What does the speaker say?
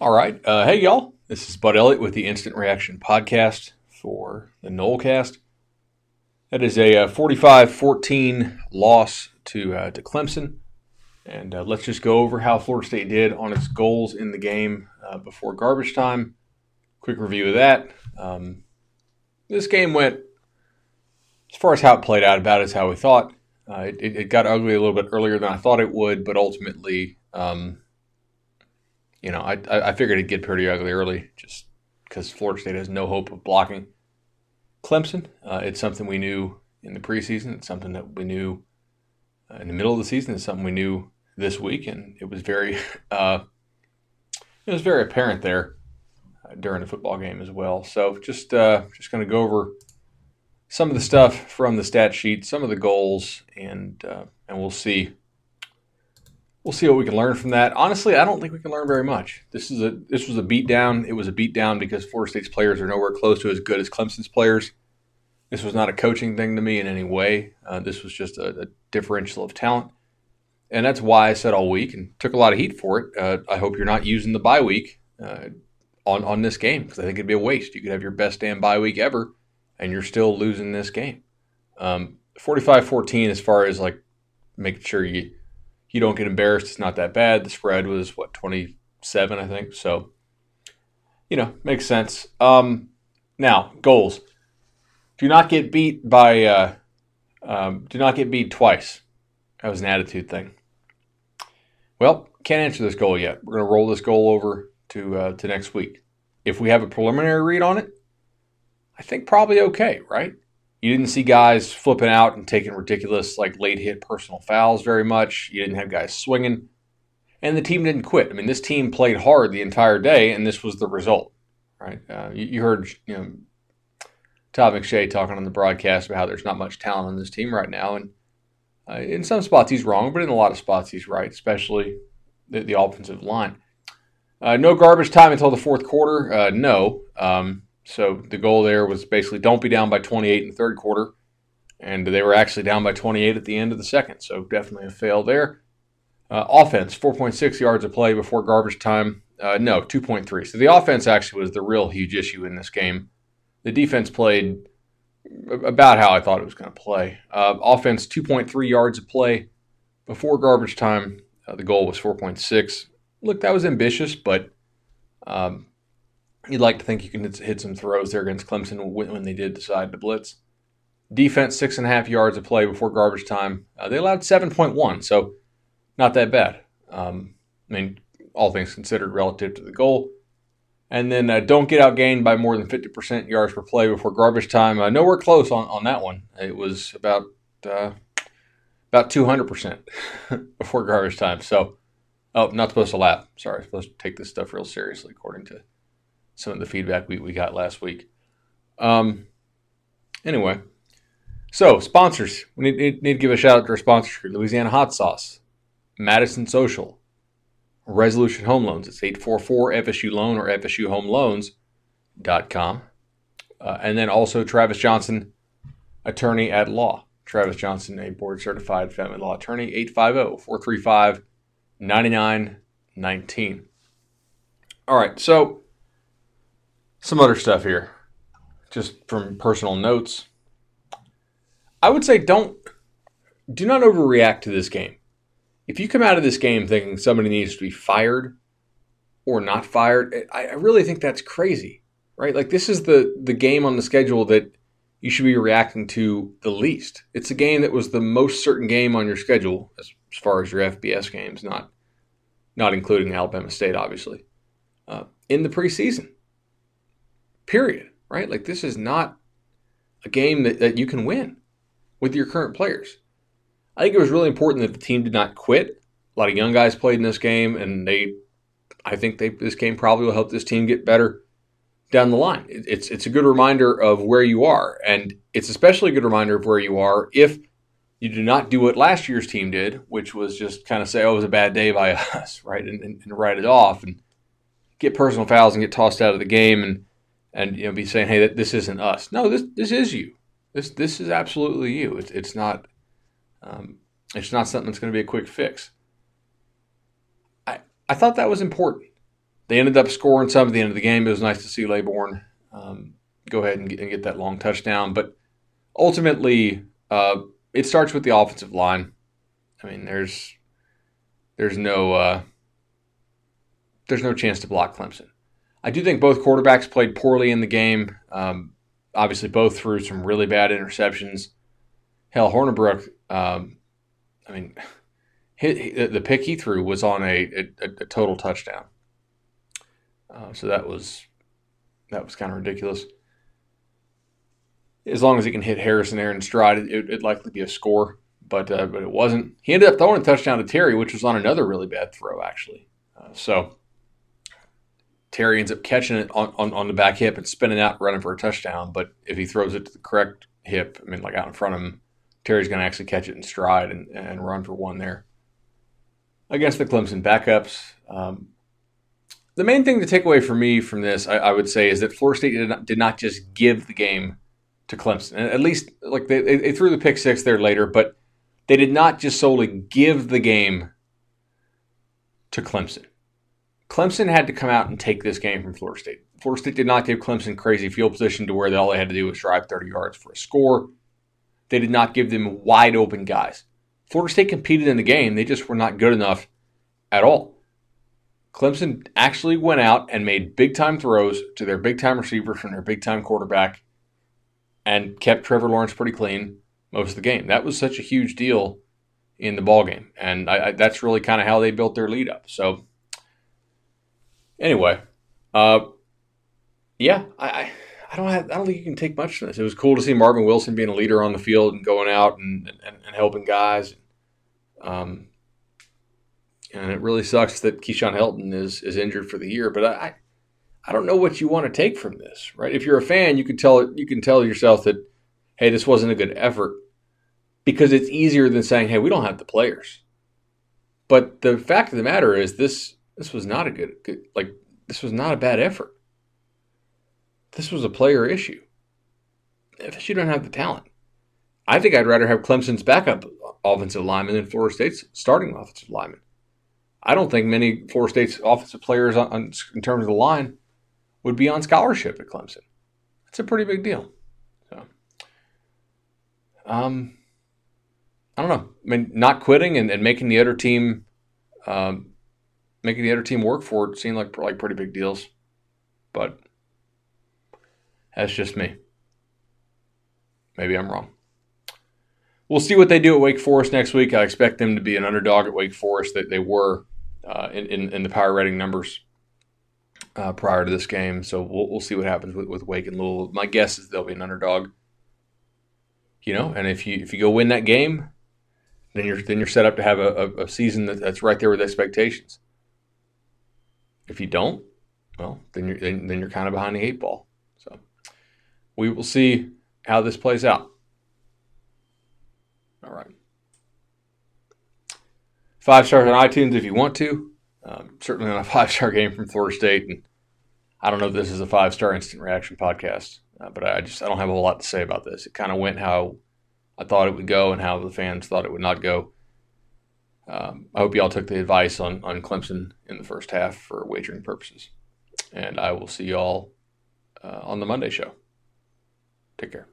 All right. Uh, hey, y'all. This is Bud Elliott with the Instant Reaction Podcast for the Nolecast. That is a 45 14 loss to, uh, to Clemson. And uh, let's just go over how Florida State did on its goals in the game uh, before garbage time. Quick review of that. Um, this game went, as far as how it played out, about as how we thought. Uh, it, it, got ugly a little bit earlier than I thought it would, but ultimately, um, you know, I, I figured it'd get pretty ugly early just because Florida State has no hope of blocking Clemson. Uh, it's something we knew in the preseason. It's something that we knew uh, in the middle of the season. It's something we knew this week, and it was very uh, it was very apparent there uh, during the football game as well. So just uh, just going to go over some of the stuff from the stat sheet, some of the goals, and uh, and we'll see we'll see what we can learn from that. Honestly, I don't think we can learn very much. This is a this was a beatdown. It was a beatdown because Florida State's players are nowhere close to as good as Clemson's players. This was not a coaching thing to me in any way. Uh, this was just a, a differential of talent and that's why I said all week and took a lot of heat for it. Uh, I hope you're not using the bye week uh, on on this game because I think it'd be a waste. You could have your best damn bye week ever, and you're still losing this game. Um, 45-14 as far as like making sure you you don't get embarrassed. It's not that bad. The spread was what 27, I think. So, you know, makes sense. Um, now goals. Do not get beat by. Uh, um, do not get beat twice. That was an attitude thing. Well, can't answer this goal yet. We're to roll this goal over to uh, to next week. If we have a preliminary read on it, I think probably okay, right? You didn't see guys flipping out and taking ridiculous like late hit personal fouls very much. You didn't have guys swinging, and the team didn't quit. I mean, this team played hard the entire day, and this was the result, right? Uh, you, you, heard you know Todd McShay talking on the broadcast about how there's not much talent on this team right now, and uh, in some spots he's wrong, but in a lot of spots he's right, especially the, the offensive line. Uh, no garbage time until the fourth quarter. Uh, no. Um, so the goal there was basically don't be down by 28 in the third quarter. And they were actually down by 28 at the end of the second. So definitely a fail there. Uh, offense, 4.6 yards of play before garbage time. Uh, no, 2.3. So the offense actually was the real huge issue in this game. The defense played about how I thought it was going to play. Uh, offense 2.3 yards of play before garbage time. Uh, the goal was 4.6. Look, that was ambitious, but um, you'd like to think you can hit some throws there against Clemson when, they did decide to blitz. Defense six and a half yards of play before garbage time. Uh, they allowed 7.1, so not that bad. Um, I mean, all things considered relative to the goal. And then uh, don't get outgained by more than 50% yards per play before garbage time. Uh, nowhere close on, on that one. It was about uh, about 200% before garbage time. So, oh, not supposed to lap. Sorry, supposed to take this stuff real seriously, according to some of the feedback we, we got last week. Um, anyway, so sponsors. We need, need, need to give a shout out to our sponsors Louisiana Hot Sauce, Madison Social, Resolution Home Loans. It's 844 FSU Loan or FSUHomeLoans.com. Uh, and then also Travis Johnson, attorney at law. Travis Johnson, a board certified family law attorney, 850 435 9919. All right, so some other stuff here, just from personal notes. I would say don't, do not overreact to this game if you come out of this game thinking somebody needs to be fired or not fired, I, I really think that's crazy, right? Like this is the the game on the schedule that you should be reacting to the least. It's a game that was the most certain game on your schedule as, as far as your FBS games, not not including Alabama State, obviously, uh, in the preseason. Period. Right? Like this is not a game that, that you can win with your current players. I think it was really important that the team did not quit. A lot of young guys played in this game, and they, I think they this game probably will help this team get better down the line. It's it's a good reminder of where you are, and it's especially a good reminder of where you are if you do not do what last year's team did, which was just kind of say, "Oh, it was a bad day by us," right, and, and, and write it off and get personal fouls and get tossed out of the game, and and you know be saying, "Hey, this isn't us." No, this this is you. This this is absolutely you. It's it's not um, it's not something that's going to be a quick fix. I, I thought that was important they ended up scoring some at the end of the game. It was nice to see Laborn um, go ahead and get, and get, that long touchdown. But ultimately, uh, it starts with the offensive line. I mean, there's there's no uh, there's no chance to block Clemson. I do think both quarterbacks played poorly in the game. Um, obviously, both threw some really bad interceptions. Hell, Hornibrook, um, I mean, hit, the pick he threw was on a, a, a total touchdown. Uh, so that was that was kind of ridiculous. As long as he can hit Harrison Aaron stride, it, would likely be a score, but uh, but it wasn't. He ended up throwing a touchdown to Terry, which was on another really bad throw, actually. Uh, so Terry ends up catching it on, on, on, the back hip and spinning out, running for a touchdown. But if he throws it to the correct hip, I mean, like out in front of him, Terry's going to actually catch it in stride and, and run for one there. Against the Clemson backups, um, the main thing to take away for me from this, I, I, would say, is that Florida State did not, did not just give the game to Clemson. At least, like they, they threw the pick six there later, but they did not just solely give the game to Clemson. Clemson had to come out and take this game from Florida State. Florida State did not give Clemson crazy field position to where all they had to do was drive 30 yards for a score. They did not give them wide open guys. Florida State competed in the game, they just were not good enough at all. Clemson actually went out and made big time throws to their big time receivers from their big time quarterback and kept Trevor Lawrence pretty clean most of the game. That was such a huge deal in the ball game, and I, I, that's really kind of how they built their lead up. So Anyway, uh, yeah, I, I don't have, I don't think you can take much from this. It was cool to see Marvin Wilson being a leader on the field and going out and, and, and helping guys. Um, and it really sucks that Keyshawn Helton is is injured for the year. But I, I don't know what you want to take from this, right? If you're a fan, you can tell you can tell yourself that, hey, this wasn't a good effort, because it's easier than saying, hey, we don't have the players. But the fact of the matter is, this this was not a good, good like this was not a bad effort. This was a player issue. If you don't have the talent, I think I'd rather have Clemson's backup offensive lineman than Florida State's starting offensive lineman. I don't think many Florida State's offensive players on, on, in terms of the line would be on scholarship at Clemson. That's a pretty big deal. So, um, I don't know. I mean, not quitting and, and making the other team um, making the other team work for it seemed like like pretty big deals. But that's just me. Maybe I'm wrong. We'll see what they do at Wake Forest next week. I expect them to be an underdog at Wake Forest. That they were uh, in, in, in the power rating numbers uh, prior to this game. So we'll, we'll see what happens with, with Wake and Louisville. My guess is they'll be an underdog. You know, and if you if you go win that game, then you're then you're set up to have a, a, a season that, that's right there with expectations. If you don't, well, then you're then, then you're kind of behind the eight ball. So we will see how this plays out. All right. Five stars on iTunes if you want to. Um, certainly on a five star game from Florida State, and I don't know if this is a five star instant reaction podcast, uh, but I just I don't have a whole lot to say about this. It kind of went how I thought it would go and how the fans thought it would not go. Um, I hope y'all took the advice on, on Clemson in the first half for wagering purposes. And I will see y'all uh, on the Monday show. Take care.